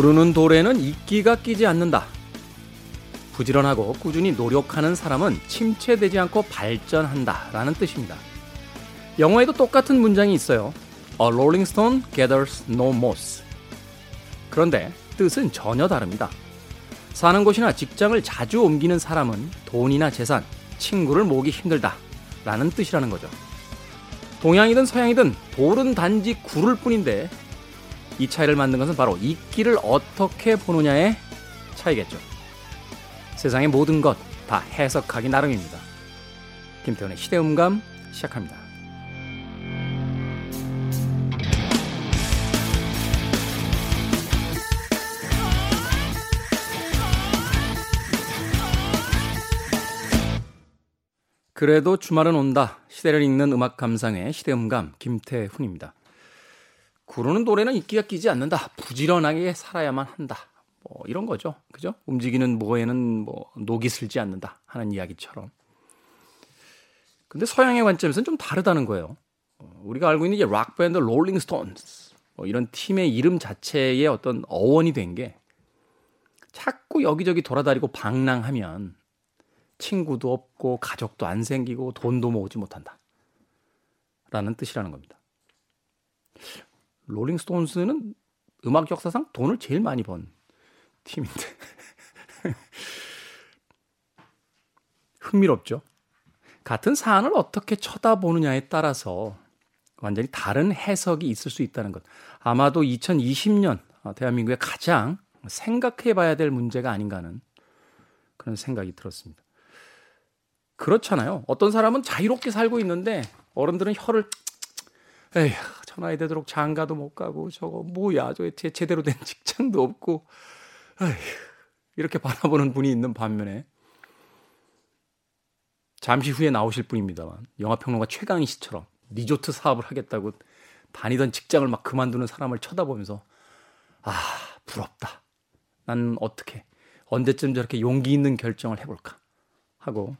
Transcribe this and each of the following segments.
구르는 돌에는 이끼가 끼지 않는다. 부지런하고 꾸준히 노력하는 사람은 침체되지 않고 발전한다. 라는 뜻입니다. 영어에도 똑같은 문장이 있어요. A rolling stone gathers no moss. 그런데 뜻은 전혀 다릅니다. 사는 곳이나 직장을 자주 옮기는 사람은 돈이나 재산, 친구를 모으기 힘들다. 라는 뜻이라는 거죠. 동양이든 서양이든 돌은 단지 구를 뿐인데 이 차이를 만든 것은 바로 이끼를 어떻게 보느냐의 차이겠죠. 세상의 모든 것 다 해석하기 나름입니다. 김태훈의 시대음감 시작합니다. 그래도 주말은 온다. 시대를 읽는 음악 감상의 시대음감 김태훈입니다. 구르는 돌에는 이끼가 끼지 않는다. 부지런하게 살아야만 한다. 뭐 이런 거죠. 그죠? 움직이는 뭐에는 뭐 녹이 슬지 않는다 하는 이야기처럼. 근데 서양의 관점에서는 좀 다르다는 거예요. 어, 우리가 알고 있는 이제 락 밴드 롤링 스톤스 뭐 이런 팀의 이름 자체의 어떤 어원이 된 게 자꾸 여기저기 돌아다니고 방랑하면 친구도 없고 가족도 안 생기고 돈도 모으지 못한다. 라는 뜻이라는 겁니다. 롤링스톤스는 음악 역사상 돈을 제일 많이 번 팀인데. 흥미롭죠? 같은 사안을 어떻게 쳐다보느냐에 따라서 완전히 다른 해석이 있을 수 있다는 것. 아마도 2020년 대한민국의 가장 생각해 봐야 될 문제가 아닌가 하는 그런 생각이 들었습니다. 그렇잖아요. 어떤 사람은 자유롭게 살고 있는데 어른들은 혀를 에휴 천하에 되도록 장가도 못 가고 저거 뭐야 저 제, 제대로 된 직장도 없고 에휴 이렇게 바라보는 분이 있는 반면에 잠시 후에 나오실 분입니다만 영화평론가 최강희 씨처럼 리조트 사업을 하겠다고 다니던 직장을 막 그만두는 사람을 쳐다보면서 아 부럽다. 난 어떻게 언제쯤 저렇게 용기 있는 결정을 해볼까 하고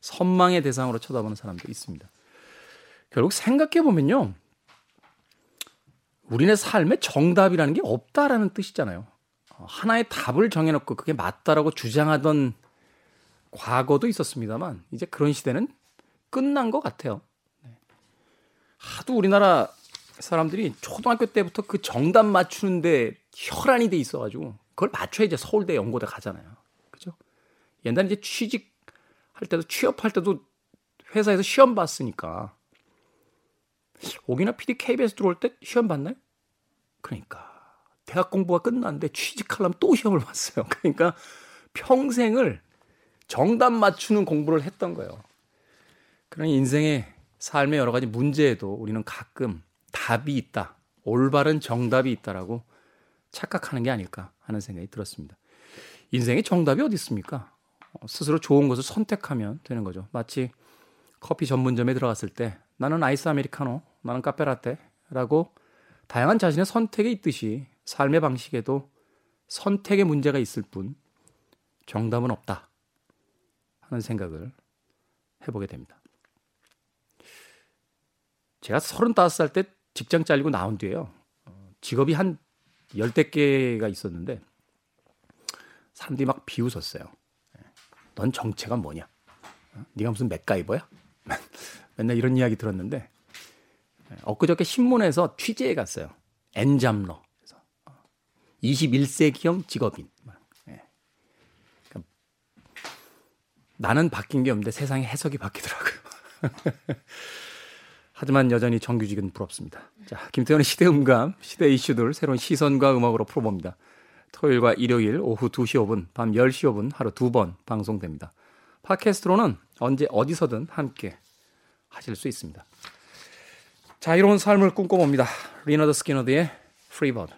선망의 대상으로 쳐다보는 사람도 있습니다. 결국 생각해 보면요. 우리네 삶에 정답이라는 게 없다라는 뜻이잖아요. 어, 하나의 답을 정해놓고 그게 맞다라고 주장하던 과거도 있었습니다만 이제 그런 시대는 끝난 것 같아요. 네. 하도 우리나라 사람들이 초등학교 때부터 그 정답 맞추는데 혈안이 돼 있어가지고 그걸 맞춰야 이제 서울대 연고대 가잖아요. 그죠? 옛날에 이제 취직 할 때도 취업할 때도 회사에서 시험 봤으니까 오기나 PD KBS 들어올 때 시험 봤나요? 그러니까 대학 공부가 끝났는데 취직하려면 또 시험을 봤어요. 그러니까 평생을 정답 맞추는 공부를 했던 거예요. 그런 인생의 삶의 여러 가지 문제에도 우리는 가끔 답이 있다, 올바른 정답이 있다라고 착각하는 게 아닐까 하는 생각이 들었습니다. 인생의 정답이 어디 있습니까? 어, 스스로 좋은 것을 선택하면 되는 거죠. 마치 커피 전문점에 들어갔을 때 나는 아이스 아메리카노, 나는 카페라떼라고 다양한 자신의 선택이 있듯이 삶의 방식에도 선택의 문제가 있을 뿐 정답은 없다 하는 생각을 해보게 됩니다. 제가 35살 때 직장 잘리고 나온 뒤에요. 어, 직업이 한 열대 개가 있었는데 사람들이 막 비웃었어요. 넌 정체가 뭐냐? 어? 네가 무슨 맥가이버야? 맨날 이런 이야기 들었는데 예, 엊그저께 신문에서 취재에 갔어요. 그래서 21세기형 어, 직업인. 예. 그러니까 나는 바뀐 게 없는데 세상의 해석이 바뀌더라고요. 하지만 여전히 정규직은 부럽습니다. 자, 김태현의 시대 음감, 시대 이슈들 새로운 시선과 음악으로 풀어봅니다. 토요일과 일요일 오후 2시 5분, 밤 10시 5분 하루 두 번 방송됩니다. 팟캐스트로는 언제 어디서든 함께 하실 수 있습니다. 자유로운 삶을 꿈꿔봅니다. 리너드 스키너드의 프리버드.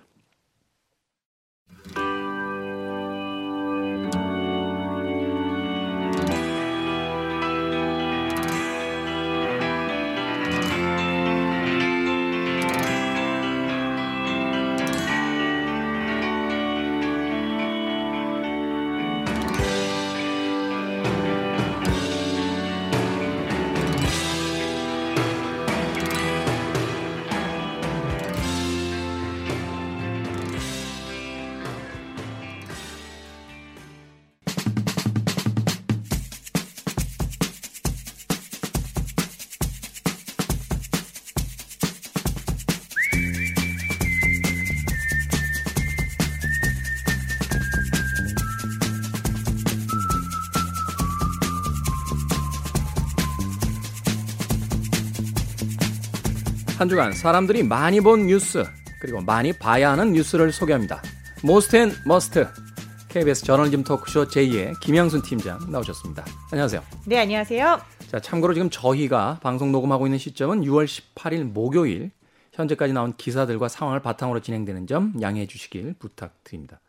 한 주간 사람들이 많이 본 뉴스 그리고 많이 봐야 하는 뉴스를 소개합니다. most and must KBS 저널리즘 토크쇼 J의 김양순 팀장 나오셨습니다. 안녕하세요. 네, 안녕하세요. 자, 참고로 지금 저희가 방송 녹음하고 있는 시점은 6월 18일 목요일 현재까지 나온 기사들과 상황을 바탕으로 진행되는 점 양해해 주시길 부탁드립니다.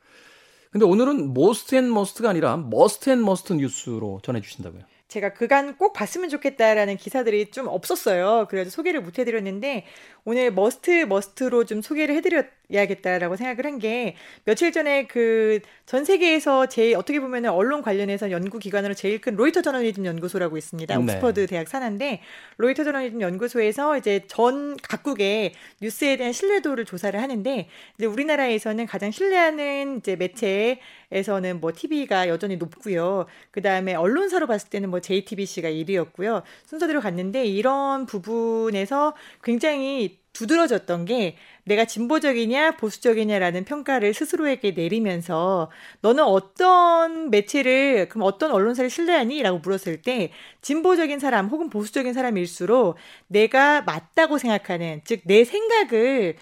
근데 오늘은 most and must가 아니라 must and must 뉴스로 전해 주신다고요. 제가 그간 꼭 봤으면 좋겠다라는 기사들이 좀 없었어요. 그래서 소개를 못 해드렸는데 오늘 must must로 좀 소개를 해드려야겠다라고 생각을 한 게 며칠 전에 그 전 세계에서 제일 어떻게 보면 언론 관련해서 연구 기관으로 제일 큰 로이터 저널리즘 연구소라고 있습니다. 네. 옥스퍼드 대학 산하인데 로이터 저널리즘 연구소에서 이제 전 각국의 뉴스에 대한 신뢰도를 조사를 하는데 이제 우리나라에서는 가장 신뢰하는 이제 매체에서는 뭐 TV가 여전히 높고요. 그 다음에 언론사로 봤을 때는 뭐 JTBC가 1위였고요. 순서대로 갔는데 이런 부분에서 굉장히 두드러졌던 게 내가 진보적이냐 보수적이냐라는 평가를 스스로에게 내리면서 너는 어떤 매체를 그럼 어떤 언론사를 신뢰하니? 라고 물었을 때 진보적인 사람 혹은 보수적인 사람일수록 내가 맞다고 생각하는 즉 내 생각을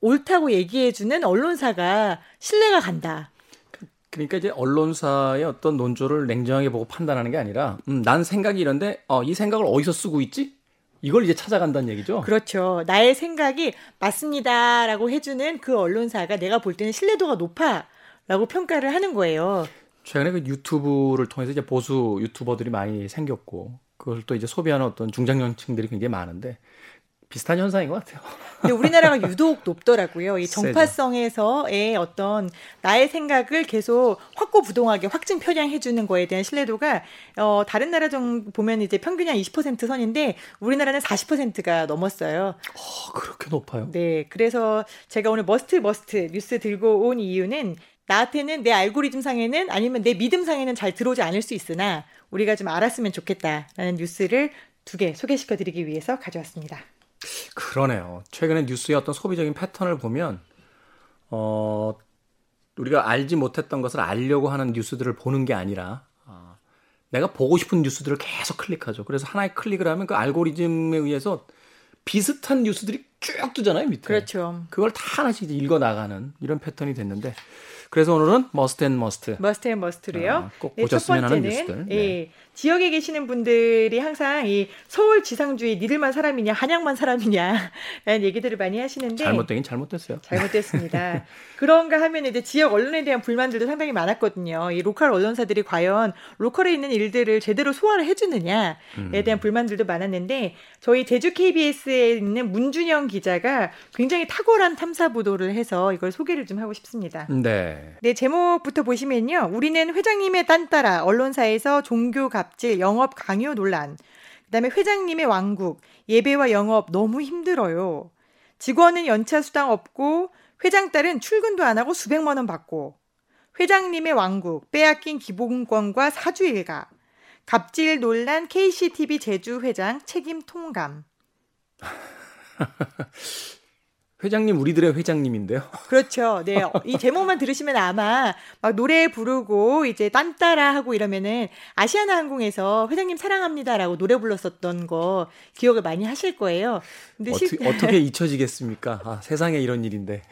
옳다고 얘기해주는 언론사가 신뢰가 간다. 그러니까 이제 언론사의 어떤 논조를 냉정하게 보고 판단하는 게 아니라 음, 난 생각이 이런데 어, 이 생각을 어디서 쓰고 있지? 이걸 이제 찾아간다는 얘기죠. 그렇죠. 나의 생각이 맞습니다라고 해주는 그 언론사가 내가 볼 때는 신뢰도가 높아라고 평가를 하는 거예요. 최근에 그 유튜브를 통해서 이제 보수 유튜버들이 많이 생겼고 그걸 또 이제 소비하는 어떤 중장년층들이 굉장히 많은데 비슷한 현상인 것 같아요. 근데 우리나라가 유독 높더라고요. 이 정파성에서의 어떤 나의 생각을 계속 확고부동하게 확증 편향해 주는 거에 대한 신뢰도가 어 다른 나라 좀 보면 이제 평균이 한 20% 선인데 우리나라는 40%가 넘었어요. 어, 그렇게 높아요? 네. 그래서 제가 오늘 must must 뉴스 들고 온 이유는 나한테는 내 알고리즘 상에는 아니면 내 믿음 상에는 잘 들어오지 않을 수 있으나 우리가 좀 알았으면 좋겠다라는 뉴스를 두 개 소개시켜 드리기 위해서 가져왔습니다. 그러네요. 최근에 뉴스의 어떤 소비적인 패턴을 보면 어 우리가 알지 못했던 것을 알려고 하는 뉴스들을 보는 게 아니라 어, 내가 보고 싶은 뉴스들을 계속 클릭하죠. 그래서 하나의 클릭을 하면 그 알고리즘에 의해서 비슷한 뉴스들이 쭉 뜨잖아요, 밑에. 그렇죠. 그걸 다 하나씩 읽어 나가는 이런 패턴이 됐는데 그래서 오늘은 must and must. must and must로요. 아, 꼭 네, 보셨으면 하는 뉴스들. 네. 예, 지역에 계시는 분들이 항상 이 서울 지상주의 니들만 사람이냐 한양만 사람이냐 라는 얘기들을 많이 하시는데 잘못되긴 잘못됐어요. 잘못됐습니다. 그런가 하면 이제 지역 언론에 대한 불만들도 상당히 많았거든요. 이 로컬 언론사들이 과연 로컬에 있는 일들을 제대로 소화를 해주느냐에 음. 대한 불만들도 많았는데 저희 제주 KBS에 있는 문준영 기자가 굉장히 탁월한 탐사 보도를 해서 이걸 소개를 좀 하고 싶습니다. 네. 네 제목부터 보시면요. 우리는 회장님의 딴 따라 언론사에서 종교 갑질 영업 강요 논란. 그다음에 회장님의 왕국 예배와 영업 너무 힘들어요. 직원은 연차 수당 없고 회장 딸은 출근도 안 하고 수백만 원 받고 회장님의 왕국 빼앗긴 기본권과 사주 일가 갑질 논란 KCTV 제주 회장 책임 통감 회장님 우리들의 회장님인데요. 그렇죠. 네. 이 제목만 들으시면 아마 막 노래 부르고 이제 딴따라 하고 이러면은 아시아나 항공에서 회장님 사랑합니다라고 노래 불렀었던 거 기억을 많이 하실 거예요. 근데 어떻게, 실... 어떻게 잊혀지겠습니까? 아, 세상에 이런 일인데.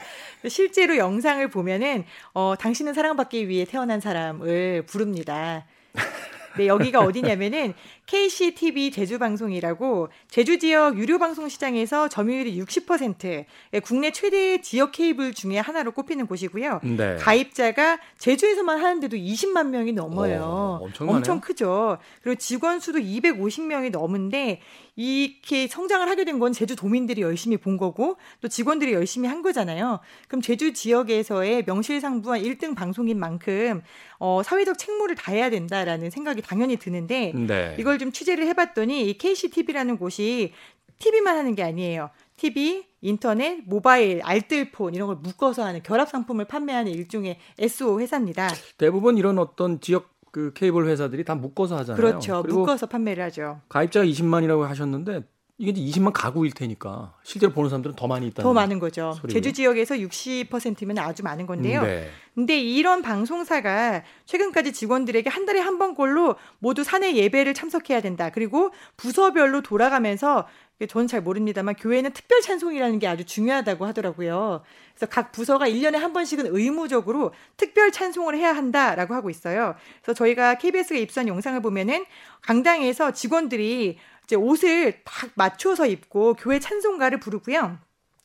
실제로 영상을 보면은 어 당신은 사랑받기 위해 태어난 사람을 부릅니다. 네, 여기가 어디냐면은 KCTV 제주 방송이라고 제주 지역 유료 방송 시장에서 점유율이 60% 국내 최대 지역 케이블 중에 하나로 꼽히는 곳이고요. 네. 가입자가 제주에서만 하는데도 20만 명이 넘어요. 오, 엄청 크죠. 그리고 직원 수도 250명이 넘은데 이렇게 성장을 하게 된 건 제주 도민들이 열심히 본 거고 또 직원들이 열심히 한 거잖아요. 그럼 제주 지역에서의 명실상부한 1등 방송인 만큼 어, 사회적 책무를 다해야 된다라는 생각이 당연히 드는데 네. 이걸 좀 취재를 해봤더니 이 KCTV라는 곳이 TV만 하는 게 아니에요. TV, 인터넷, 모바일, 알뜰폰 이런 걸 묶어서 하는 결합 상품을 판매하는 일종의 SO 회사입니다. 대부분 이런 어떤 지역 그 케이블 회사들이 다 묶어서 하잖아요. 그렇죠. 묶어서 판매를 하죠. 가입자가 20만이라고 하셨는데 이게 이제 20만 가구일 테니까 실제로 보는 사람들은 더 많이 있다. 더 많은 거죠. 소리고요. 제주 지역에서 60%면 아주 많은 건데요. 네. 근데 이런 방송사가 최근까지 직원들에게 한 달에 한 번꼴로 모두 사내 예배를 참석해야 된다. 그리고 부서별로 돌아가면서 저는 잘 모릅니다만 교회는 특별 찬송이라는 게 아주 중요하다고 하더라고요. 그래서 각 부서가 1년에 한 번씩은 의무적으로 특별 찬송을 해야 한다라고 하고 있어요. 그래서 저희가 KBS가 입수한 영상을 보면은 강당에서 직원들이 이제 옷을 딱 맞춰서 입고 교회 찬송가를 부르고요.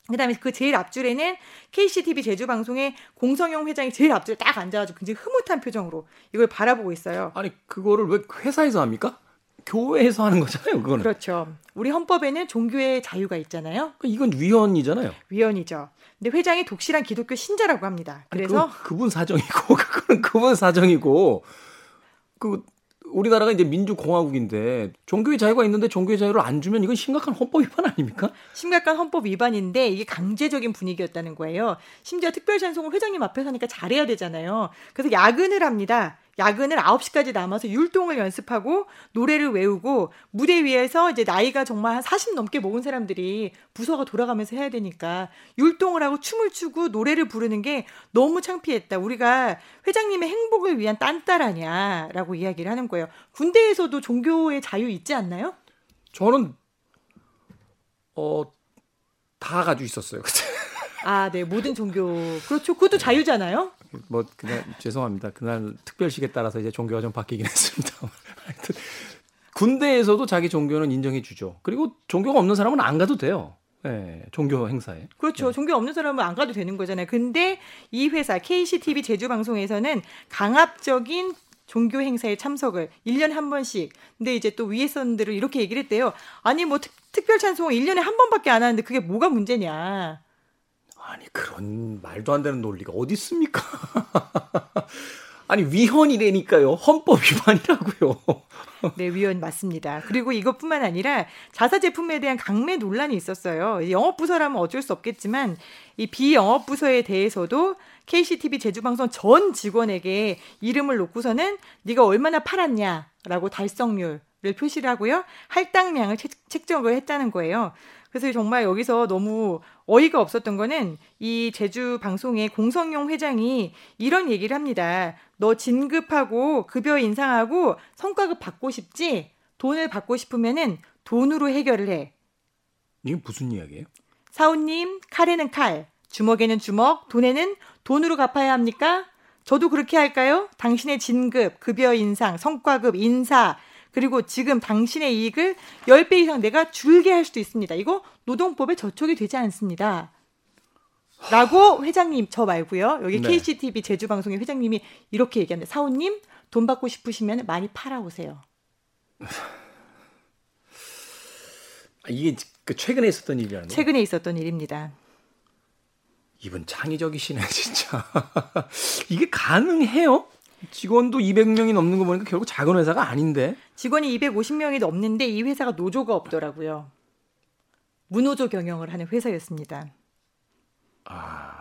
그다음에 그 제일 앞줄에는 KCTV 제주 방송의 공성용 회장이 제일 앞줄에 딱 앉아가지고 굉장히 흐뭇한 표정으로 이걸 바라보고 있어요. 아니 그거를 왜 회사에서 합니까? 교회에서 하는 거잖아요. 그거는. 그렇죠. 우리 헌법에는 종교의 자유가 있잖아요. 그러니까 이건 위헌이잖아요. 위헌이죠. 근데 회장이 독실한 기독교 신자라고 합니다. 그래서 아니, 그분 사정이고 그거는 그분 사정이고 그 우리나라가 이제 민주공화국인데 종교의 자유가 있는데 종교의 자유를 안 주면 이건 심각한 헌법 위반 아닙니까? 심각한 헌법 위반인데 이게 강제적인 분위기였다는 거예요. 심지어 특별 찬송을 회장님 앞에서 하니까 잘해야 되잖아요. 그래서 야근을 합니다. 야근을 9시까지 남아서 율동을 연습하고 노래를 외우고 무대 위에서 이제 나이가 정말 한 40 넘게 먹은 사람들이 부서가 돌아가면서 해야 되니까 율동을 하고 춤을 추고 노래를 부르는 게 너무 창피했다. 우리가 회장님의 행복을 위한 딴따 아냐라고 이야기를 하는 거예요. 군대에서도 종교의 자유 있지 않나요? 저는 어 다 가지고 있었어요. 아, 네. 모든 종교. 그렇죠. 그것도 자유잖아요. 뭐 그날 죄송합니다. 그날 특별식에 따라서 이제 종교가 좀 바뀌긴 했습니다. 하여튼 군대에서도 자기 종교는 인정해 주죠. 그리고 종교가 없는 사람은 안 가도 돼요. 네, 종교 행사에. 그렇죠. 네. 종교 없는 사람은 안 가도 되는 거잖아요. 근데 이 회사 KCTV 제주 방송에서는 강압적인 종교 행사에 참석을 1년에 한 번씩. 근데 이제 또 위에 선들을 이렇게 얘기를 했대요. 아니 뭐 특, 특별 찬송을 1년에 한 번밖에 안 하는데 그게 뭐가 문제냐. 아니 그런 말도 안 되는 논리가 어디 있습니까? 아니 위헌이라니까요. 헌법 위반이라고요. 네, 위헌 맞습니다. 그리고 이것뿐만 아니라 자사 제품에 대한 강매 논란이 있었어요. 영업 부서라면 어쩔 수 없겠지만 이 비영업 부서에 대해서도 KCTV 제주방송 전 직원에게 이름을 놓고서는 네가 얼마나 팔았냐라고 달성률을 표시를 하고요. 할당량을 책 정을 했다는 거예요. 그래서 정말 여기서 너무 어이가 없었던 거는 이 제주 방송의 공성용 회장이 이런 얘기를 합니다. 너 진급하고 급여 인상하고 성과급 받고 싶지? 돈을 받고 싶으면은 돈으로 해결을 해. 이게 무슨 이야기예요? 사우님, 칼에는 칼, 주먹에는 주먹, 돈에는 돈으로 갚아야 합니까? 저도 그렇게 할까요? 당신의 진급, 급여 인상, 성과급, 인사, 그리고 지금 당신의 이익을 10배 이상 내가 줄게 할 수도 있습니다. 이거 노동법에 저촉이 되지 않습니다. 라고 회장님 저 말고요. 여기 네. KCTV 제주 방송의 회장님이 이렇게 얘기합니다. 사원님 돈 받고 싶으시면 많이 팔아오세요. 이게 그 최근에 있었던 일이라는 최근에 있었던 일입니다. 이분 창의적이시네 진짜. 이게 가능해요? 직원도 200명이 넘는 거 보니까 결국 작은 회사가 아닌데. 직원이 250명이 넘는데 이 회사가 노조가 없더라고요. 무노조 경영을 하는 회사였습니다. 아.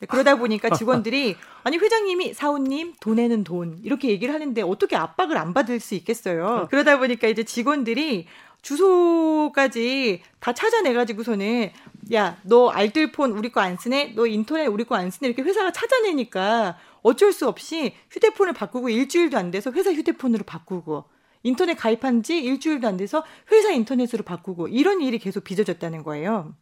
네, 그러다 보니까 직원들이 아니 회장님이 사원님 돈에는 돈 이렇게 얘기를 하는데 어떻게 압박을 안 받을 수 있겠어요. 그러다 보니까 이제 직원들이 주소까지 다 찾아내가지고서는 야, 너 알뜰폰 우리 거 안 쓰네? 너 인터넷 우리 거 안 쓰네? 이렇게 회사가 찾아내니까 어쩔 수 없이 휴대폰을 바꾸고 일주일도 안 돼서 회사 휴대폰으로 바꾸고 인터넷 가입한 지 일주일도 안 돼서 회사 인터넷으로 바꾸고 이런 일이 계속 빚어졌다는 거예요.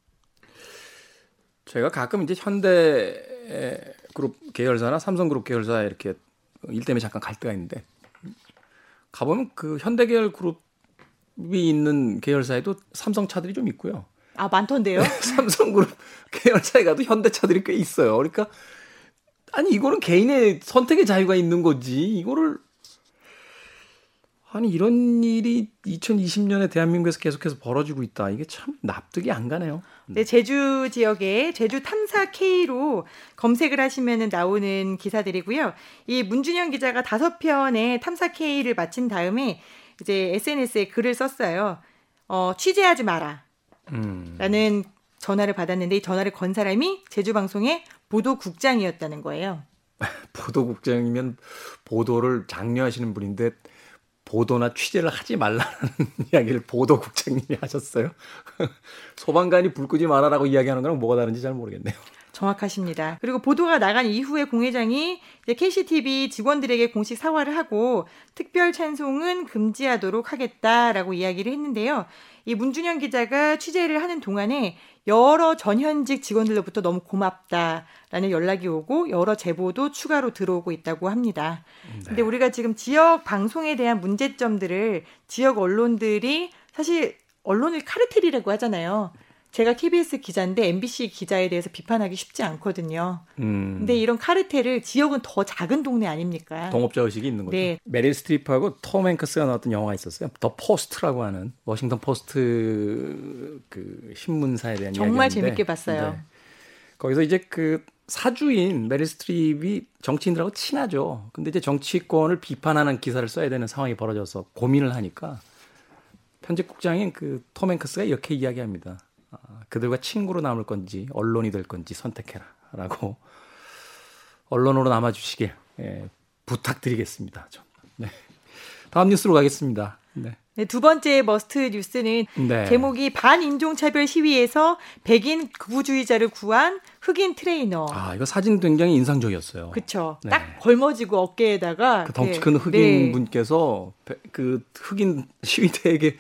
제가 가끔 이제 현대 그룹 계열사나 삼성그룹 계열사 이렇게 일 때문에 잠깐 갈 때가 있는데 가보면 그 현대 계열 그룹이 있는 계열사에도 삼성 차들이 좀 있고요. 아, 많던데요? 삼성그룹 계열사에 가도 현대차들이 꽤 있어요. 그러니까, 아니, 이거는 개인의 선택의 자유가 있는 거지. 이거를, 아니, 이런 일이 2020년에 대한민국에서 계속해서 벌어지고 있다. 이게 참 납득이 안 가네요. 네, 제주 지역에 제주 탐사 K로 검색을 하시면 나오는 기사들이고요. 이 문준영 기자가 다섯 편의 탐사 K를 마친 다음에 이제 SNS에 글을 썼어요. 어, 취재하지 마라. 음. 라는 전화를 받았는데 이 전화를 건 사람이 제주 방송의 보도국장이었다는 거예요. 보도국장이면 보도를 장려하시는 분인데 보도나 취재를 하지 말라는 이야기를 보도국장님이 하셨어요. 소방관이 불 끄지 말아라고 이야기하는 거랑 뭐가 다른지 잘 모르겠네요. 정확하십니다. 그리고 보도가 나간 이후에 공 회장이 KCTV 직원들에게 공식 사과를 하고 특별 찬송은 금지하도록 하겠다라고 이야기를 했는데요. 이 문준영 기자가 취재를 하는 동안에 여러 전현직 직원들로부터 너무 고맙다라는 연락이 오고 여러 제보도 추가로 들어오고 있다고 합니다. 네. 근데 우리가 지금 지역 방송에 대한 문제점들을 지역 언론들이 사실 언론을 카르텔이라고 하잖아요. 제가 KBS 기자인데 MBC 기자에 대해서 비판하기 쉽지 않거든요. 음. 근데 이런 카르텔을 지역은 더 작은 동네 아닙니까? 동업자 의식이 있는 거죠. 네. 메릴 스트리프하고 톰 행크스가 나왔던 영화가 있었어요. 더 포스트라고 하는 워싱턴 포스트 그 신문사에 대한 정말 이야기인데 재밌게 봤어요. 네. 거기서 이제 그 사주인 메릴 스트립이 정치인들하고 친하죠. 근데 이제 정치권을 비판하는 기사를 써야 되는 상황이 벌어져서 고민을 하니까 편집국장인 그 톰 행크스가 이렇게 이야기합니다. 아, 그들과 친구로 남을 건지 언론이 될 건지 선택해라라고 언론으로 남아 주시길 예, 부탁드리겠습니다. 좀. 네. 다음 뉴스로 가겠습니다. 네. 네, 두 번째 must 뉴스는 네. 제목이 반인종차별 시위에서 백인 극우주의자를 구한 흑인 트레이너. 아, 이거 사진 굉장히 인상적이었어요. 그렇죠. 네. 딱 걸머지고 어깨에다가 그 덩치 큰 흑인 네. 분께서 그 흑인 시위대에게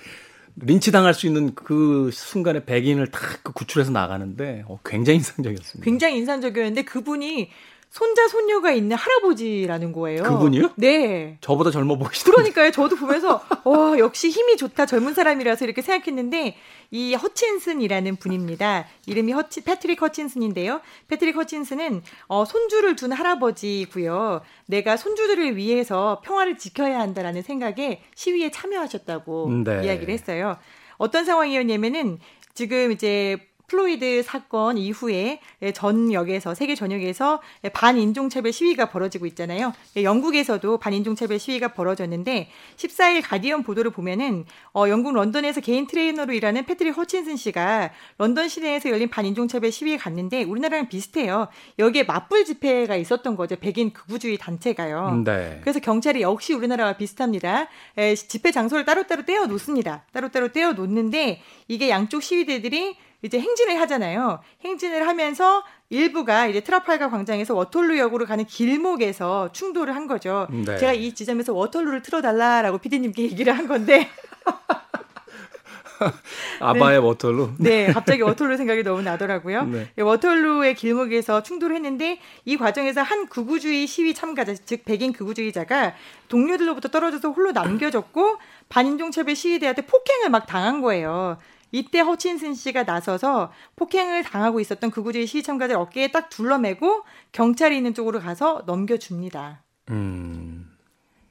린치 당할 수 있는 그 순간에 백인을 탁그 구출해서 나가는데 어, 굉장히 인상적이었습니다. 굉장히 인상적이었는데 그분이 손자 손녀가 있는 할아버지라는 거예요. 그분이요? 네. 저보다 젊어 보이시더라고요. 그러니까요. 저도 보면서 와 역시 힘이 좋다 젊은 사람이라서 이렇게 생각했는데 이 허친슨이라는 분입니다. 이름이 허치, 패트릭 허친슨인데요. 패트릭 허친슨은 어, 손주를 둔 할아버지고요. 내가 손주들을 위해서 평화를 지켜야 한다라는 생각에 시위에 참여하셨다고 네. 이야기를 했어요. 어떤 상황이었냐면은 지금 이제 플로이드 사건 이후에 전 역에서 세계 전역에서 반인종차별 시위가 벌어지고 있잖아요. 영국에서도 반인종차별 시위가 벌어졌는데 14일 가디언 보도를 보면은 어, 영국 런던에서 개인 트레이너로 일하는 패트릭 허친슨 씨가 런던 시내에서 열린 반인종차별 시위에 갔는데 우리나라랑 비슷해요. 여기에 맞불 집회가 있었던 거죠. 백인 극우주의 단체가요. 네. 그래서 경찰이 역시 우리나라와 비슷합니다. 에, 집회 장소를 따로따로 떼어 놓습니다. 따로따로 떼어 놓는데 이게 양쪽 시위대들이 이제 행진을 하잖아요. 행진을 하면서 일부가 이제 트라팔가 광장에서 워털루 역으로 가는 길목에서 충돌을 한 거죠. 네. 제가 이 지점에서 워털루를 틀어달라라고 피디님께 얘기를 한 건데. 아바의 네. 워털루. 네, 갑자기 워털루 생각이 너무 나더라고요. 네. 워털루의 길목에서 충돌을 했는데 이 과정에서 한 극우주의 시위 참가자, 즉 백인 극우주의자가 동료들로부터 떨어져서 홀로 남겨졌고 반인종차별 시위대한테 폭행을 막 당한 거예요. 이때 허친슨 씨가 나서서 폭행을 당하고 있었던 극우주의 시위 참가자를 어깨에 딱 둘러매고 경찰이 있는 쪽으로 가서 넘겨줍니다. 음.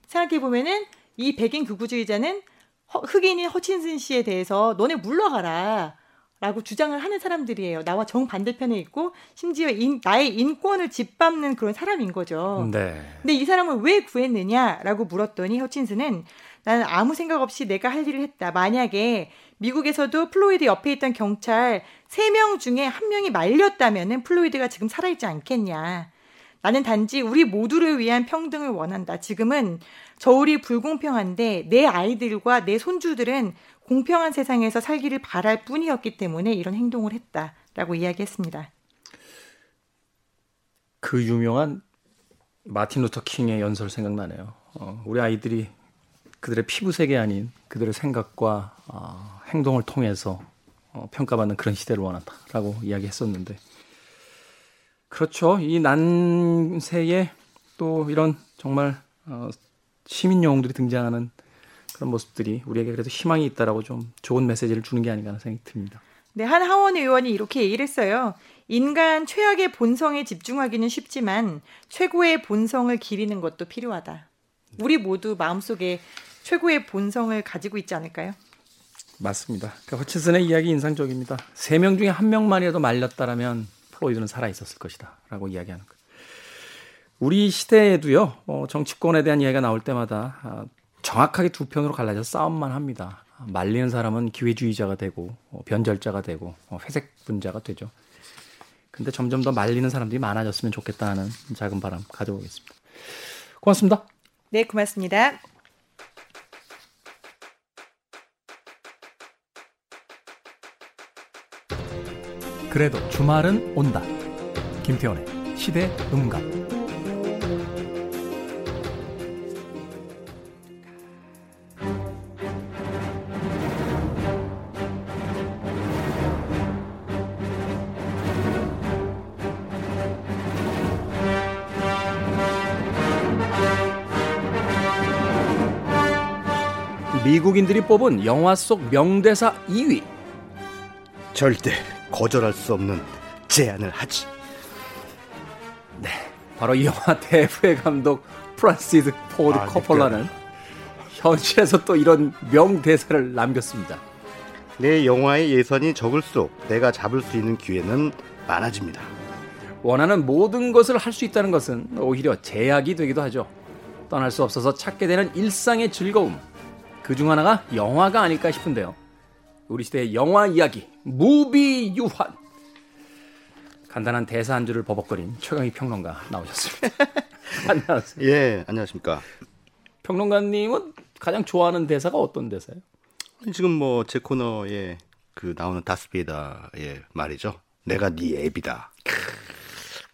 생각해 보면은 이 백인 극우주의자는 허, 흑인인 허친슨 씨에 대해서 너네 물러가라. 라고 주장을 하는 사람들이에요. 나와 정반대편에 있고 심지어 인, 나의 인권을 짓밟는 그런 사람인 거죠. 네. 근데 이 사람을 왜 구했느냐라고 물었더니 허친슨은 나는 아무 생각 없이 내가 할 일을 했다. 만약에 미국에서도 플로이드 옆에 있던 경찰 3명 중에 1명이 말렸다면은 플로이드가 지금 살아있지 않겠냐. 나는 단지 우리 모두를 위한 평등을 원한다. 지금은 저울이 불공평한데 내 아이들과 내 손주들은 공평한 세상에서 살기를 바랄 뿐이었기 때문에 이런 행동을 했다라고 이야기했습니다. 그 유명한 마틴 루터 킹의 연설 생각나네요. 어, 우리 아이들이 그들의 피부색이 아닌 그들의 생각과 어, 행동을 통해서 어, 평가받는 그런 시대를 원한다라고 이야기했었는데 그렇죠. 이 난세에 또 이런 정말 어, 시민 영웅들이 등장하는 그런 모습들이 우리에게 그래도 희망이 있다라고 좀 좋은 메시지를 주는 게 아닌가 하는 생각이 듭니다. 네, 한 하원 의원이 이렇게 얘기를 했어요. 인간 최악의 본성에 집중하기는 쉽지만 최고의 본성을 기리는 것도 필요하다. 우리 모두 마음속에 최고의 본성을 가지고 있지 않을까요? 맞습니다. 그 허치슨의 이야기 인상적입니다. 세 명 중에 한 명만이라도 말렸다라면 플로이드는 살아 있었을 것이다라고 이야기하는 것. 우리 시대에도요 어, 정치권에 대한 이야기가 나올 때마다 아, 정확하게 두 편으로 갈라져 싸움만 합니다. 말리는 사람은 기회주의자가 되고 어, 변절자가 되고 어, 회색 분자가 되죠. 근데 점점 더 말리는 사람들이 많아졌으면 좋겠다는 작은 바람 가져보겠습니다. 고맙습니다. 네, 고맙습니다. 그래도 주말은 온다. 김태원의 시대 음감 미국인들이 뽑은 영화 속 명대사 2위. 절대 거절할 수 없는 제안을 하지. 네, 바로 이 영화 대부의 감독 프란시스 포드 아, 코폴라는 현실에서 또 이런 명대사를 남겼습니다. 내 영화의 예산이 적을수록 내가 잡을 수 있는 기회는 많아집니다. 원하는 모든 것을 할 수 있다는 것은 오히려 제약이 되기도 하죠. 떠날 수 없어서 찾게 되는 일상의 즐거움. 그 중 하나가 영화가 아닐까 싶은데요. 우리 시대의 영화 이야기, 무비 유환. 간단한 대사 한 줄을 버벅거린 최강희 평론가 나오셨습니다. 안녕하세요. 예, 안녕하십니까. 평론가님은 가장 좋아하는 대사가 어떤 대사예요? 지금 뭐 제 코너에 그 나오는 다스베이다의 말이죠. 내가 네 앱이다.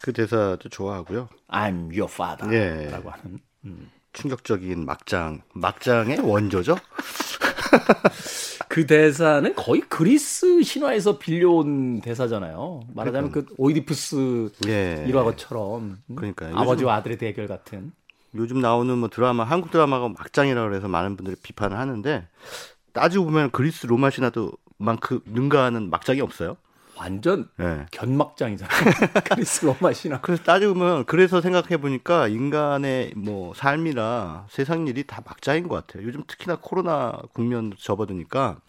그 대사도 좋아하고요. I'm your father. 예. 라고 하는. 음. 충격적인 막장, 막장의 원조죠. 그 대사는 거의 그리스 신화에서 빌려온 대사잖아요. 말하자면 그러니까. 그 오이디푸스 예. 일화것처럼 그러니까 아버지와 아들의 대결 같은. 요즘 나오는 뭐 드라마 한국 드라마가 막장이라고 해서 많은 분들이 비판을 하는데 따지고 보면 그리스 로마 신화도 만큼 능가하는 막장이 없어요. 완전 네. 견막장이잖아요. 그리스 로마 신화. 그래서 따지면 그래서 생각해 보니까 인간의 뭐 삶이나 세상 일이 다 막장인 것 같아요. 요즘 특히나 코로나 국면 접어드니까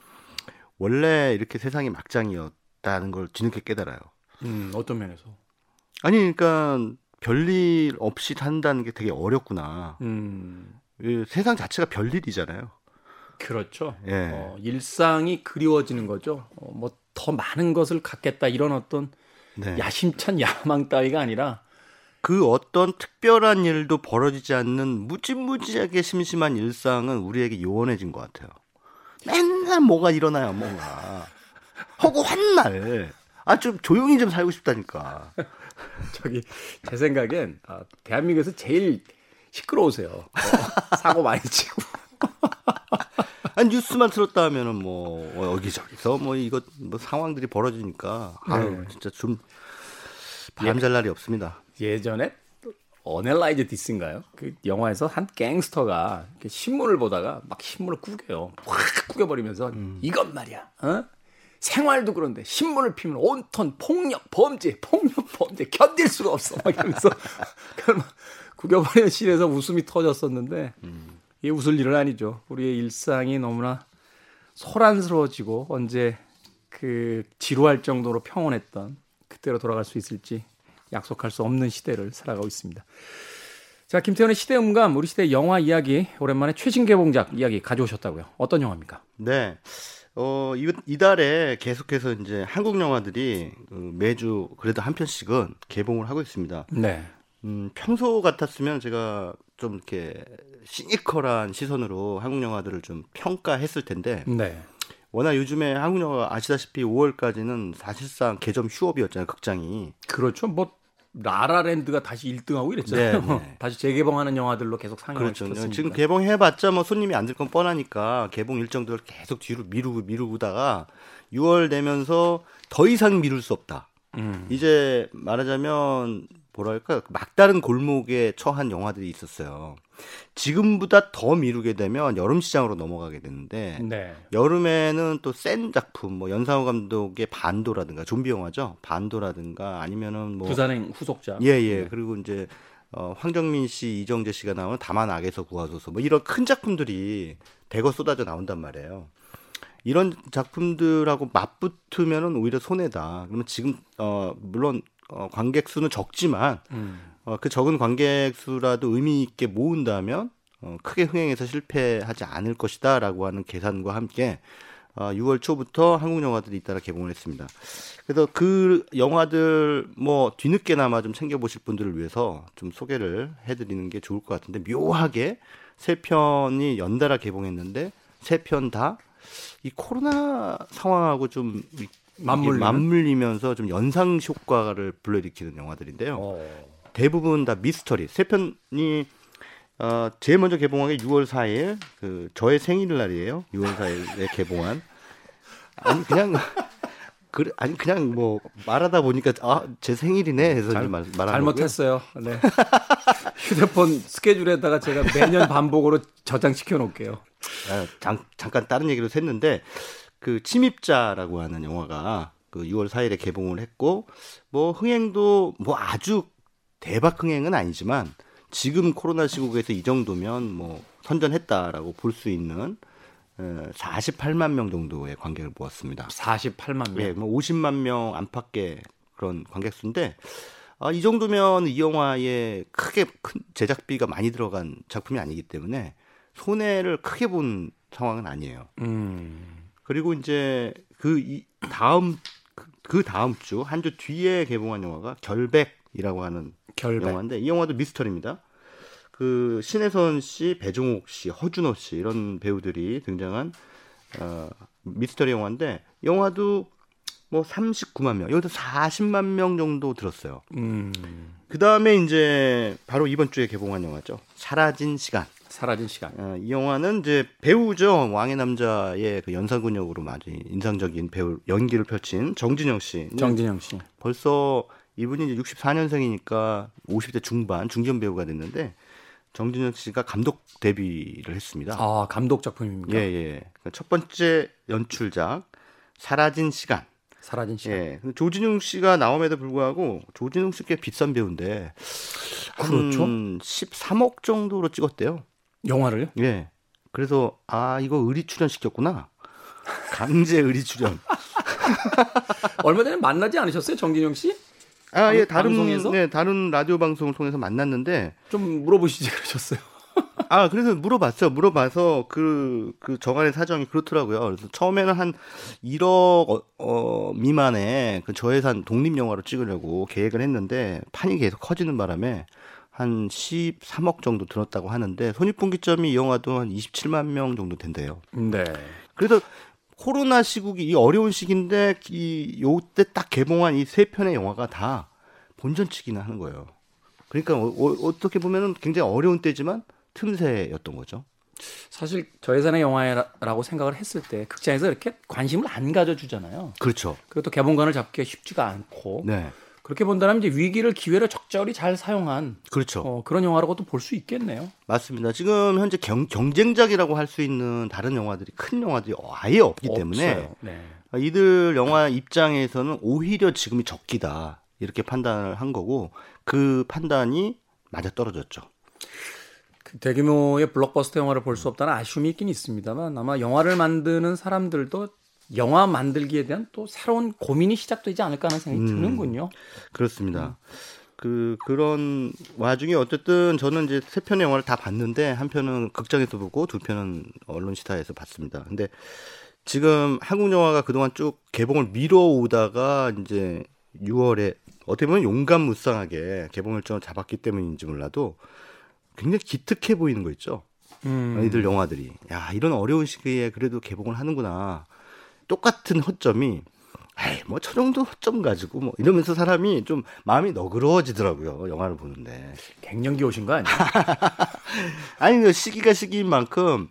원래 이렇게 세상이 막장이었다는 걸 뒤늦게 깨달아요. 음, 어떤 면에서? 아니, 그러니까 별일 없이 산다는 게 되게 어렵구나. 음. 세상 자체가 별일이잖아요. 그렇죠. 예. 어, 일상이 그리워지는 거죠. 어, 뭐더 많은 것을 갖겠다 이런 어떤 네. 야심찬 야망 따위가 아니라 그 어떤 특별한 일도 벌어지지 않는 무지무지하게 심심한 일상은 우리에게 요원해진 것 같아요. 맨날 뭐가 일어나요, 뭔가. 허구 한날. 아, 좀 조용히 좀 살고 싶다니까. 저기, 제 생각엔, 아, 대한민국에서 제일 시끄러우세요. 어, 사고 많이 치고. 아니 뉴스만 들었다 하면은 뭐 어, 여기저기서 뭐 이거 뭐 상황들이 벌어지니까 아유 네. 진짜 좀 바람잘 날이 없습니다. 예전에 Analyze This인가요? 그 영화에서 한 갱스터가 신문을 보다가 막 신문을 구겨요. 확 구겨버리면서 음. 이건 말이야. 어? 생활도 그런데 신문을 피면 온통 폭력 범죄, 폭력 범죄 견딜 수가 없어. 막 이러면서 구겨버리는 씬에서 웃음이 터졌었는데 음. 이게 웃을 일은 아니죠. 우리의 일상이 너무나 소란스러워지고 언제 그 지루할 정도로 평온했던 그때로 돌아갈 수 있을지 약속할 수 없는 시대를 살아가고 있습니다. 자, 김태훈의 시대음감, 우리 시대 영화 이야기, 오랜만에 최신 개봉작 이야기 가져오셨다고요. 어떤 영화입니까? 네. 어, 이, 이달에 계속해서 이제 한국 영화들이 그 매주 그래도 한 편씩은 개봉을 하고 있습니다. 네. 음, 평소 같았으면 제가 좀 이렇게 시니컬한 시선으로 한국 영화들을 좀 평가했을 텐데 네. 워낙 요즘에 한국 영화 아시다시피 5월까지는 사실상 개점 휴업이었잖아요 극장이 그렇죠 뭐 라라랜드가 다시 1등하고 이랬잖아요. 네, 네. 다시 재개봉하는 영화들로 계속 상영을 그렇죠. 시켰으니까. 지금 개봉해봤자 뭐 손님이 안 들 건 뻔하니까 개봉 일정들을 계속 뒤로 미루고 미루다가 6월 되면서 더 이상 미룰 수 없다. 음. 이제 말하자면 뭐랄까 막다른 골목에 처한 영화들이 있었어요. 지금보다 더 미루게 되면 여름 시장으로 넘어가게 되는데 네. 여름에는 또 센 작품 뭐 연상호 감독의 반도라든가 좀비 영화죠 반도라든가 아니면은 뭐 부산행 후속작 예예 예. 네. 그리고 이제 어, 황정민 씨 이정재 씨가 나오는 다만 악에서 구하소서 뭐 이런 큰 작품들이 대거 쏟아져 나온단 말이에요. 이런 작품들하고 맞붙으면은 오히려 손해다. 그러면 지금 어 물론 어, 관객 수는 적지만 음. 어, 그 적은 관객 수라도 의미 있게 모은다면 어, 크게 흥행해서 실패하지 않을 것이다라고 하는 계산과 함께 어, 6월 초부터 한국 영화들이 잇따라 개봉을 했습니다. 그래서 그 영화들 뭐 뒤늦게나마 좀 챙겨보실 분들을 위해서 좀 소개를 해드리는 게 좋을 것 같은데 묘하게 세 편이 연달아 개봉했는데 세 편 다 이 코로나 상황하고 좀 맞물리는? 맞물리면서 좀 연상 효과를 불러일으키는 영화들인데요. 어. 대부분 다 미스터리. 세 편이 어, 제일 먼저 개봉한 게 6월 4일 그 저의 생일날이에요. 6월 4일에 개봉한. 아니 그냥 그래 아니 그냥 뭐 말하다 보니까 아 제 생일이네 해서 잘, 말 잘못했어요. 네. 휴대폰 스케줄에다가 제가 매년 반복으로 저장시켜 놓을게요. 아, 잠, 잠깐 다른 얘기로 샜는데 그 침입자라고 하는 영화가 그 6월 4일에 개봉을 했고 뭐 흥행도 뭐 아주 대박 흥행은 아니지만 지금 코로나 시국에서 이 정도면 뭐 선전했다라고 볼 수 있는 48만 명 정도의 관객을 모았습니다. 48만 명. 예, 뭐 50만 명 안팎의 그런 관객 수인데 아, 이 정도면 이 영화에 크게 큰 제작비가 많이 들어간 작품이 아니기 때문에 손해를 크게 본 상황은 아니에요. 음. 그리고 이제 그 이, 다음 그, 그 다음 주 한 주 뒤에 개봉한 영화가 결백이라고 하는 결백. 영화인데 이 영화도 미스터리입니다. 그 신혜선 씨, 배종옥 씨, 허준호 씨 이런 배우들이 등장한 어, 미스터리 영화인데 영화도 뭐 39만 명, 여기서 40만 명 정도 들었어요. 음. 그 다음에 이제 바로 이번 주에 개봉한 영화죠. 사라진 시간. 사라진 시간. 어, 이 영화는 이제 배우죠. 왕의 남자의 그 연사군 역으로 많이 인상적인 배우 연기를 펼친 정진영 씨. 정진영 씨. 벌써 이분이 이제 64년생이니까 50대 중반 중견 배우가 됐는데 정진영 씨가 감독 데뷔를 했습니다. 아, 감독 작품입니까? 예, 예. 그러니까 첫 번째 연출작 사라진 시간. 사라진 시간. 예. 조진웅 씨가 나옴에도 불구하고 조진웅 씨꽤 비싼 배우인데 그렇죠. 한 13억 정도로 찍었대요. 영화를요? 예. 그래서 아 이거 의리 출연 시켰구나. 강제 의리 출연. 얼마 전에 만나지 않으셨어요, 정진영 씨? 아, 예, 방- 다른 방송에서? 네, 다른 라디오 방송을 통해서 만났는데 좀 물어보시지 그러셨어요. 아, 그래서 물어봤어요. 물어봐서 그, 그 저간의 사정이 그렇더라고요. 그래서 처음에는 한 1억 어, 어, 미만의 그 저예산 독립영화로 찍으려고 계획을 했는데 판이 계속 커지는 바람에 한 13억 정도 들었다고 하는데 손익분기점이 이 영화도 한 27만 명 정도 된대요. 네. 그래서 코로나 시국이 이 어려운 시기인데 이 요때 딱 개봉한 이 세 편의 영화가 다 본전치기는 하는 거예요. 그러니까 어, 떻게 보면은 굉장히 어려운 때지만 틈새였던 거죠. 사실 저 예산의 영화라고 생각을 했을 때 극장에서 이렇게 관심을 안 가져주잖아요. 그렇죠. 그리고 또 개봉관을 잡기가 쉽지가 않고 네. 그렇게 본다면 이제 위기를 기회로 적절히 잘 사용한 그렇죠. 어, 그런 영화라고도 볼 수 있겠네요. 맞습니다. 지금 현재 경, 경쟁작이라고 할 수 있는 다른 영화들이 큰 영화들이 아예 없기 때문에 없어요. 네. 이들 영화 입장에서는 오히려 지금이 적기다 이렇게 판단을 한 거고 그 판단이 맞아 떨어졌죠. 그 대규모의 블록버스터 영화를 볼 수 없다는 아쉬움이 있긴 있습니다만 아마 영화를 만드는 사람들도 영화 만들기에 대한 또 새로운 고민이 시작되지 않을까 하는 생각이 음. 드는군요. 그렇습니다. 그 그런 와중에 어쨌든 저는 이제 세 편의 영화를 다 봤는데 한 편은 극장에서 보고 두 편은 언론 시사에서 봤습니다. 근데 지금 한국 영화가 그동안 쭉 개봉을 미뤄오다가 이제 6월에 어떻게 보면 용감 무쌍하게 개봉 일정을 잡았기 때문인지 몰라도 굉장히 기특해 보이는 거 있죠. 음. 이들 영화들이 야 이런 어려운 시기에 그래도 개봉을 하는구나. 똑같은 허점이 에이 뭐 저 정도 허점 가지고 뭐 이러면서 사람이 좀 마음이 너그러워지더라고요 영화를 보는데 갱년기 오신 거 아니에요? 아니 그 시기가 시기인 만큼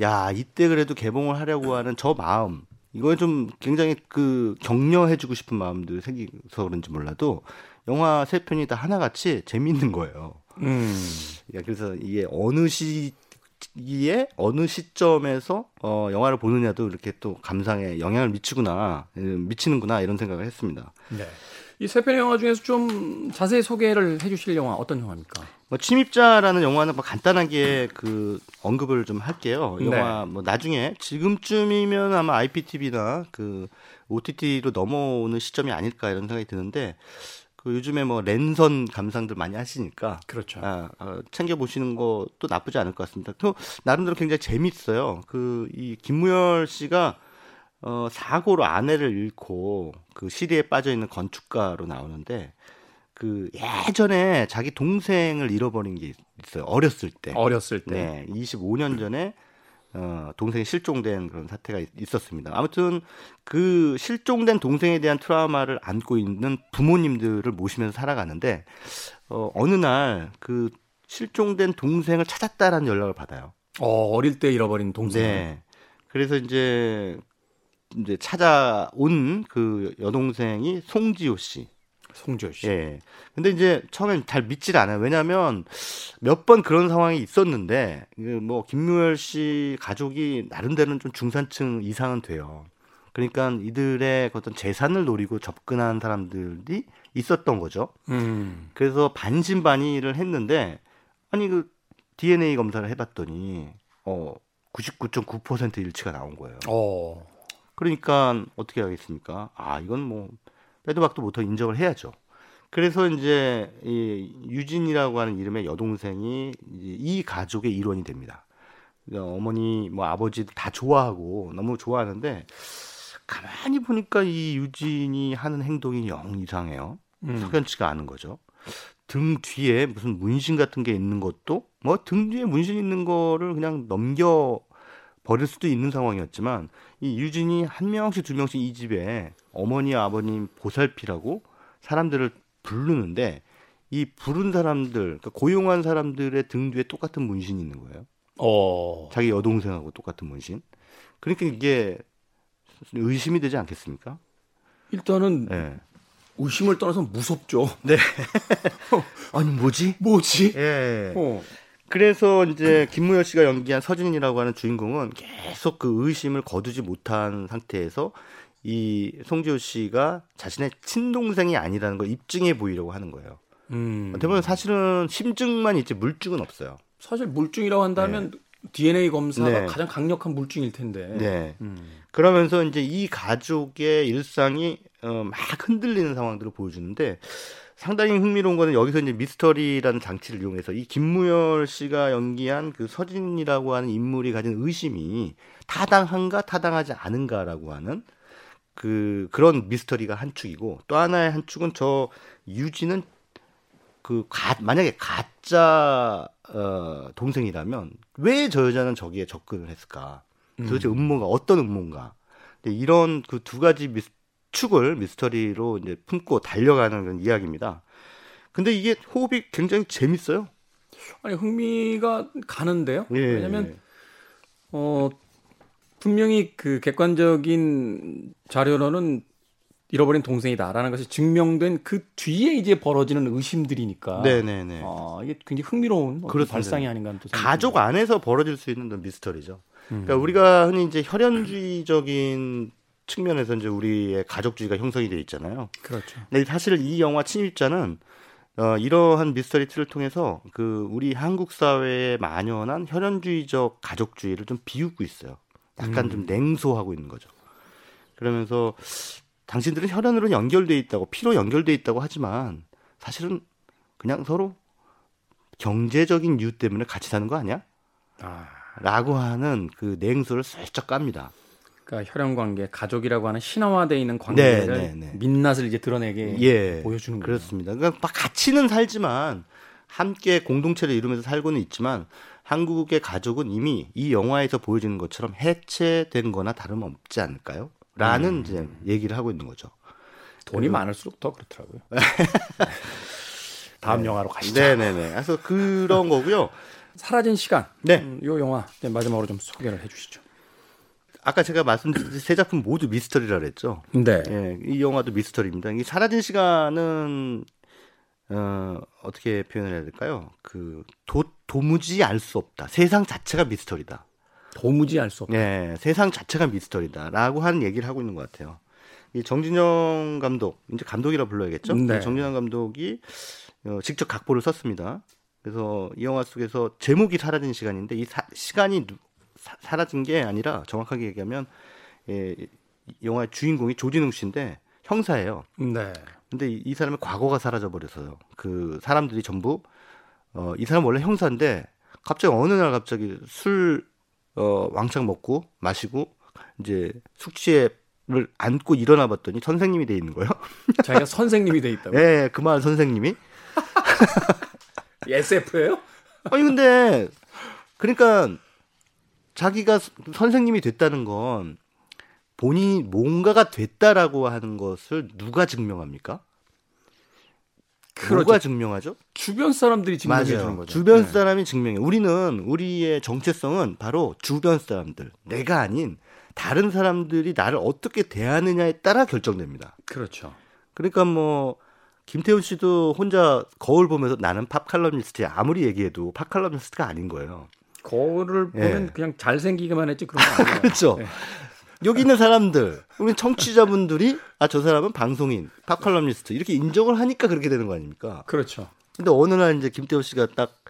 야 이때 그래도 개봉을 하려고 하는 저 마음 이거 좀 굉장히 그 격려해주고 싶은 마음도 생겨서 그런지 몰라도 영화 세 편이 다 하나같이 재밌는 거예요. 음. 야, 그래서 이게 어느 시 기에 어느 시점에서 어, 영화를 보느냐도 이렇게 또 감상에 영향을 미치구나 음, 미치는구나 이런 생각을 했습니다. 네. 이 세 편의 영화 중에서 좀 자세히 소개를 해주실 영화 어떤 영화입니까? 뭐 침입자라는 영화는 뭐 간단하게 그 언급을 좀 할게요. 이 네. 영화 뭐 나중에 지금쯤이면 아마 IPTV나 그 OTT로 넘어오는 시점이 아닐까 이런 생각이 드는데 그 요즘에 뭐 랜선 감상들 많이 하시니까 그렇죠. 아, 어, 챙겨 보시는 것도 나쁘지 않을 것 같습니다. 또 나름대로 굉장히 재밌어요. 그 이 김무열 씨가 어, 사고로 아내를 잃고 그 시리에 빠져 있는 건축가로 나오는데 그 예전에 자기 동생을 잃어버린 게 있어요. 어렸을 때. 어렸을 때. 네, 25년 전에 어, 동생이 실종된 그런 사태가 있었습니다. 아무튼 그 실종된 동생에 대한 트라우마를 안고 있는 부모님들을 모시면서 살아가는데 어, 어느 날 그 실종된 동생을 찾았다라는 연락을 받아요. 어, 어릴 때 잃어버린 동생. 네. 그래서 이제 이제 찾아온 그 여동생이 송지효 씨. 송지효 씨. 예. 근데 이제 처음엔 잘 믿질 않아요. 왜냐하면 몇 번 그런 상황이 있었는데 뭐 김무열 씨 가족이 나름대로는 좀 중산층 이상은 돼요. 그러니까 이들의 어떤 재산을 노리고 접근한 사람들이 있었던 거죠. 음. 그래서 반신반의를 했는데 아니 그 DNA 검사를 해봤더니 어 99.9% 일치가 나온 거예요. 어. 그러니까 어떻게 하겠습니까? 아 이건 뭐 빼도 박도 못하고 인정을 해야죠. 그래서 이제 이 유진이라고 하는 이름의 여동생이 이 가족의 일원이 됩니다. 어머니 뭐 아버지 다 좋아하고 너무 좋아하는데 가만히 보니까 이 유진이 하는 행동이 영 이상해요. 음. 석연치가 않은 거죠. 등 뒤에 무슨 문신 같은 게 있는 것도 뭐 등 뒤에 문신 있는 거를 그냥 넘겨 버릴 수도 있는 상황이었지만 이 유진이 한 명씩 두 명씩 이 집에 어머니 아버님 보살피라고 사람들을 부르는데 이 부른 사람들 그러니까 고용한 사람들의 등 뒤에 똑같은 문신이 있는 거예요. 어. 자기 여동생하고 똑같은 문신. 그러니까 이게 의심이 되지 않겠습니까? 일단은 예. 의심을 떠나서 무섭죠. 네. 아니 뭐지? 뭐지? 예. 어. 그래서 이제 김무열 씨가 연기한 서진이라고 하는 주인공은 계속 그 의심을 거두지 못한 상태에서 이 송지효 씨가 자신의 친동생이 아니라는 걸 입증해 보이려고 하는 거예요. 음. 보면 사실은 심증만 있지 물증은 없어요. 사실 물증이라고 한다면 DNA 검사가 네. 가장 강력한 물증일 텐데. 네. 음. 그러면서 이제 이 가족의 일상이 어, 막 흔들리는 상황들을 보여주는데 상당히 흥미로운 거는 여기서 이제 미스터리라는 장치를 이용해서 이 김무열 씨가 연기한 그 서진이라고 하는 인물이 가진 의심이 타당한가 타당하지 않은가라고 하는 그 그런 미스터리가 한 축이고 또 하나의 한 축은 저 유진은 그 가, 만약에 가짜 어, 동생이라면 왜 저 여자는 저기에 접근을 했을까? 도대체 음모가 어떤 음모인가? 근데 이런 그 두 가지 미스, 축을 미스터리로 이제 품고 달려가는 그런 이야기입니다. 근데 이게 호흡이 굉장히 재밌어요. 아니 흥미가 가는데요. 예. 왜냐하면 어 분명히 그 객관적인 자료로는 잃어버린 동생이다라는 것이 증명된 그 뒤에 이제 벌어지는 의심들이니까. 네네네. 아, 이게 굉장히 흥미로운. 발상이 아닌가 또 가족. 안에서 벌어질 수 있는 미스터리죠. 음. 그러니까 우리가 흔히 이제 혈연주의적인 측면에서 이제 우리의 가족주의가 형성이 돼 있잖아요. 그렇죠. 근데 사실 이 영화 침입자는 어, 이러한 미스터리 틀을 통해서 그 우리 한국 사회에 만연한 혈연주의적 가족주의를 좀 비웃고 있어요. 약간 음. 좀 냉소하고 있는 거죠. 그러면서 당신들은 혈연으로 연결돼 있다고 피로 연결돼 있다고 하지만 사실은 그냥 서로 경제적인 이유 때문에 같이 사는 거 아니야? 아, 라고 하는 그 냉소를 슬쩍 깝니다. 그러니까 혈연 관계, 가족이라고 하는 신화화되어 있는 관계를 네, 네, 네. 민낯을 이제 드러내게 예. 보여주는 거예요. 그렇습니다. 그러니까 막 같이는 살지만 함께 공동체를 이루면서 살고는 있지만 한국의 가족은 이미 이 영화에서 보여지는 것처럼 해체된 거나 다름없지 않을까요? 라는 음. 이제 얘기를 하고 있는 거죠. 돈이 많을수록 더 그렇더라고요. 다음 영화로 가시죠. 네네네. 그래서 그런 거고요. 사라진 시간. 네. 음, 요 영화 마지막으로 좀 소개를 해주시죠. 아까 제가 말씀드린 세 작품 모두 미스터리라 그랬죠. 네. 예, 이 영화도 미스터리입니다. 이 사라진 시간은 어, 어떻게 표현을 해야 될까요? 그 도, 도무지 알 수 없다. 세상 자체가 미스터리다. 도무지 알 수 없다. 예, 세상 자체가 미스터리다라고 하는 얘기를 하고 있는 것 같아요. 이 정진영 감독, 이제 감독이라 불러야겠죠? 네. 이 정진영 감독이 어, 직접 각본을 썼습니다. 그래서 이 영화 속에서 제목이 사라진 시간인데 이 사- 시간이 누- 사, 사라진 게 아니라 정확하게 얘기하면 예, 이 영화의 주인공이 조진웅 씨인데 형사예요. 네. 근데 이, 이 사람의 과거가 사라져 버려서요. 그 사람들이 전부 어, 이 사람 원래 형사인데 갑자기 어느 날 갑자기 술 어, 왕창 먹고 마시고 이제 숙취를 안고 일어나 봤더니 선생님이 돼 있는 거예요. 자기가 선생님이 돼 있다고. 예, 그 말 선생님이. 네. 예. 네. SF예요? 아니 근데 그러니까 자기가 스- 선생님이 됐다는 건 본인이 뭔가가 됐다라고 하는 것을 누가 증명합니까? 그렇죠. 누가 증명하죠? 주변 사람들이 증명해 주는 맞아요. 거죠. 주변 네. 사람이 증명해. 우리는 우리의 정체성은 바로 주변 사람들, 내가 아닌 다른 사람들이 나를 어떻게 대하느냐에 따라 결정됩니다. 그렇죠. 그러니까 뭐 김태훈 씨도 혼자 거울 보면서 나는 팝 칼럼니스트야 아무리 얘기해도 팝 칼럼니스트가 아닌 거예요. 거울을 보면 예. 그냥 잘생기기만 했지 그런 거 아니에요. 그렇죠. 네. 여기 있는 사람들, 우리 청취자분들이 아 저 사람은 방송인, 팝 칼럼니스트 이렇게 인정을 하니까 그렇게 되는 거 아닙니까? 그렇죠. 근데 어느 날 이제 김태훈 씨가 딱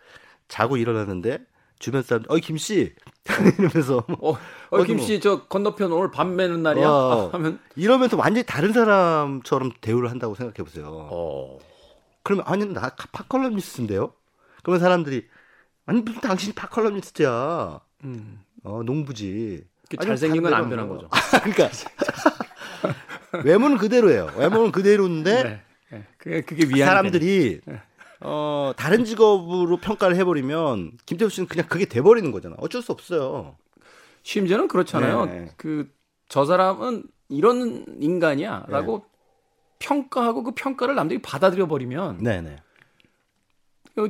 자고 일어났는데 주변 사람, 어이 김 씨, 이러면서 어, 어 어디 김씨 저 건너편 오늘 밤 매는 날이야? 어. 하면 이러면서 완전히 다른 사람처럼 대우를 한다고 생각해 보세요. 어. 그러면 아니 나 팝컬럼니스트인데요? 그러면 사람들이 아니 무슨 당신이 팝컬럼니스트야? 음. 어 농부지. 잘생긴 건 안 변한 거죠. 그러니까 외모는 그대로예요. 외모는 그대로인데 네. 네. 그게 그게 위안 사람들이 어 다른 직업으로 평가를 해버리면 김태우 씨는 그냥 그게 돼버리는 거잖아. 어쩔 수 없어요. 심지어는 그렇잖아요. 네. 그저 사람은 이런 인간이야라고 평가하고 그 평가를 남들이 받아들여 버리면 네네.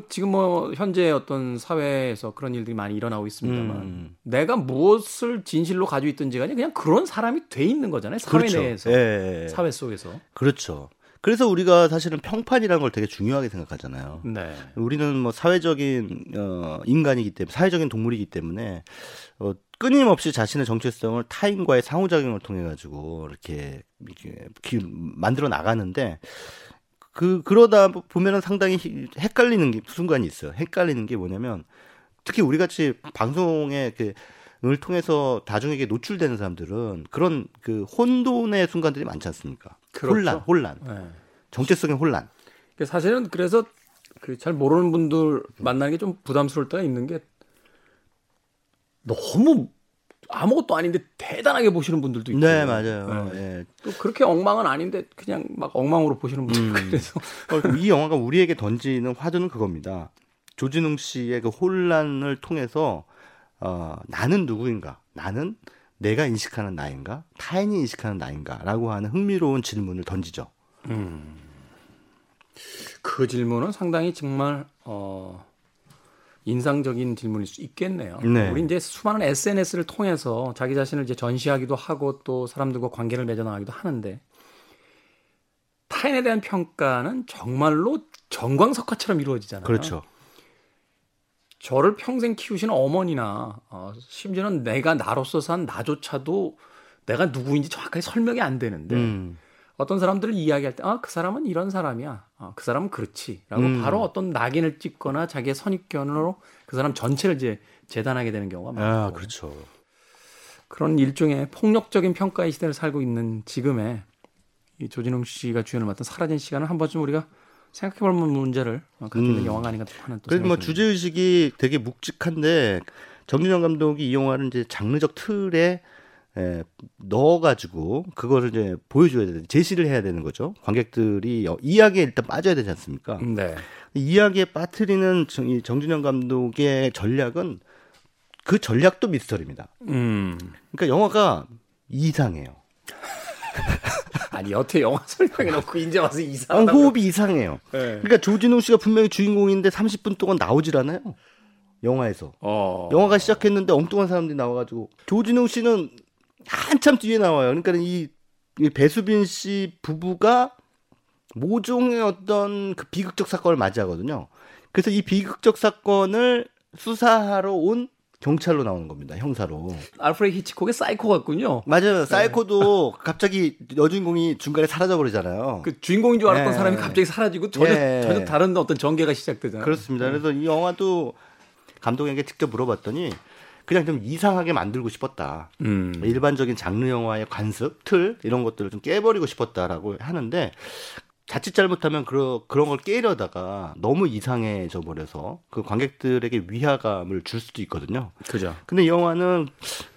지금 뭐 현재 어떤 사회에서 그런 일들이 많이 일어나고 있습니다만 음. 내가 무엇을 진실로 가지고 있든지 간에 그냥 그런 사람이 돼 있는 거잖아요. 사회 그렇죠. 내에서. 예, 예. 사회 속에서. 그렇죠. 그래서 우리가 사실은 평판이라는 걸 되게 중요하게 생각하잖아요. 네. 우리는 뭐 사회적인 어, 인간이기 때문에 사회적인 동물이기 때문에 어, 끊임없이 자신의 정체성을 타인과의 상호작용을 통해 가지고 이렇게, 이렇게 기- 만들어 나가는데 그 그러다 보면은 상당히 히- 헷갈리는 게 순간이 있어요. 헷갈리는 게 뭐냐면 특히 우리 같이 방송에 그을 통해서 다중에게 노출되는 사람들은 그런 그 혼돈의 순간들이 많지 않습니까? 그렇죠. 혼란, 혼란, 네. 정체성의 혼란. 그 사실은 그래서 그 잘 모르는 분들 만나는 게 좀 부담스러울 때가 있는 게 너무 아무것도 아닌데 대단하게 보시는 분들도 있고. 네, 맞아요. 네. 예. 또 그렇게 엉망은 아닌데 그냥 막 엉망으로 보시는 분들 음. 그래서 어, 이 영화가 우리에게 던지는 화두는 그겁니다. 조진웅 씨의 그 혼란을 통해서 어, 나는 누구인가? 나는 내가 인식하는 나인가? 타인이 인식하는 나인가?라고 하는 흥미로운 질문을 던지죠. 그 질문은 상당히 정말 어 인상적인 질문일 수 있겠네요. 네. 우리 이제 수많은 SNS를 통해서 자기 자신을 이제 전시하기도 하고 또 사람들과 관계를 맺어나가기도 하는데 타인에 대한 평가는 정말로 정광석화처럼 이루어지잖아요. 그렇죠. 저를 평생 키우신 어머니나 어, 심지어는 내가 나로서 산 나조차도 내가 누구인지 정확하게 설명이 안 되는데 음, 어떤 사람들을 이야기할 때, 아, 그 사람은 이런 사람이야. 아, 그 사람은 그렇지. 라고 음. 바로 어떤 낙인을 찍거나 자기의 선입견으로 그 사람 전체를 이제 재단하게 되는 경우가 많고. 아, 그렇죠. 그런 일종의 폭력적인 평가의 시대를 살고 있는 지금에 이 조진웅 씨가 주연을 맡은 사라진 시간을 한 번쯤 우리가 생각해 볼 문제를 갖고 있는 음. 영화가 아닌가 하는 또 그래서 뭐. 주제 의식이 되게 묵직한데 정준영 감독이 이 영화를 이제 장르적 틀에 에, 넣어가지고 그거를 이제 보여줘야 돼, 제시를 해야 되는 거죠. 관객들이 어, 이야기에 일단 빠져야 되지 않습니까? 네. 이야기에 빠뜨리는 정, 이 정준영 감독의 전략은 그 전략도 미스터리입니다. 음. 그러니까 영화가 이상해요. 아니 여태 영화 설명해 놓고 이제 와서 아, 이상하다고. 호흡이 이상해요. 네. 그러니까 조진웅 씨가 분명히 주인공인데 30분 동안 나오질 않아요. 영화에서. 어. 영화가 시작했는데 엉뚱한 사람들이 나와가지고 조진웅 씨는 한참 뒤에 나와요. 그러니까 이, 이 배수빈 씨 부부가 모종의 어떤 그 비극적 사건을 맞이하거든요. 그래서 이 비극적 사건을 수사하러 온 경찰로 나오는 겁니다. 형사로. 알프레드 히치콕의 사이코 같군요. 맞아요. 사이코도 갑자기 여주인공이 중간에 사라져 버리잖아요. 그 주인공인 줄 알았던 예. 사람이 갑자기 사라지고 전혀 예. 전혀 다른 어떤 전개가 시작되잖아요. 그렇습니다. 그래서 이 영화도 감독에게 직접 물어봤더니 그냥 좀 이상하게 만들고 싶었다. 음. 일반적인 장르 영화의 관습, 틀 이런 것들을 좀 깨버리고 싶었다라고 하는데 자칫 잘못하면 그런 그런 걸 깨려다가 너무 이상해져 버려서 그 관객들에게 위화감을 줄 수도 있거든요. 그죠. 근데 이 영화는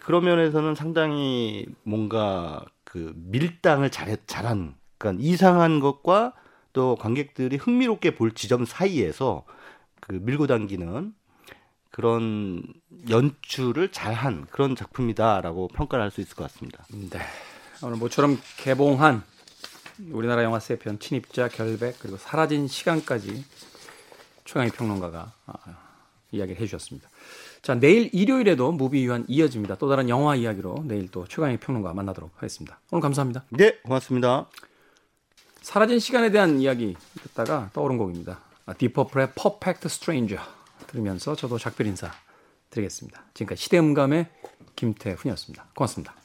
그런 면에서는 상당히 뭔가 그 밀당을 잘 잘한 그러니까 이상한 것과 또 관객들이 흥미롭게 볼 지점 사이에서 그 밀고 당기는 그런 연출을 잘한 그런 작품이다라고 평가를 할 수 있을 것 같습니다. 네. 오늘 모처럼 개봉한 우리나라 영화 세편 침입자 결백 그리고 사라진 시간까지 최강희 평론가가 아, 이야기를 해주셨습니다. 자 내일 일요일에도 무비 유한 이어집니다. 또 다른 영화 이야기로 내일 또 최강희 평론가 만나도록 하겠습니다. 오늘 감사합니다. 네, 고맙습니다. 사라진 시간에 대한 이야기 듣다가 떠오른 곡입니다. 디퍼플의 Perfect Stranger 들으면서 저도 작별 인사 드리겠습니다. 지금까지 시대음감의 김태훈이었습니다. 고맙습니다.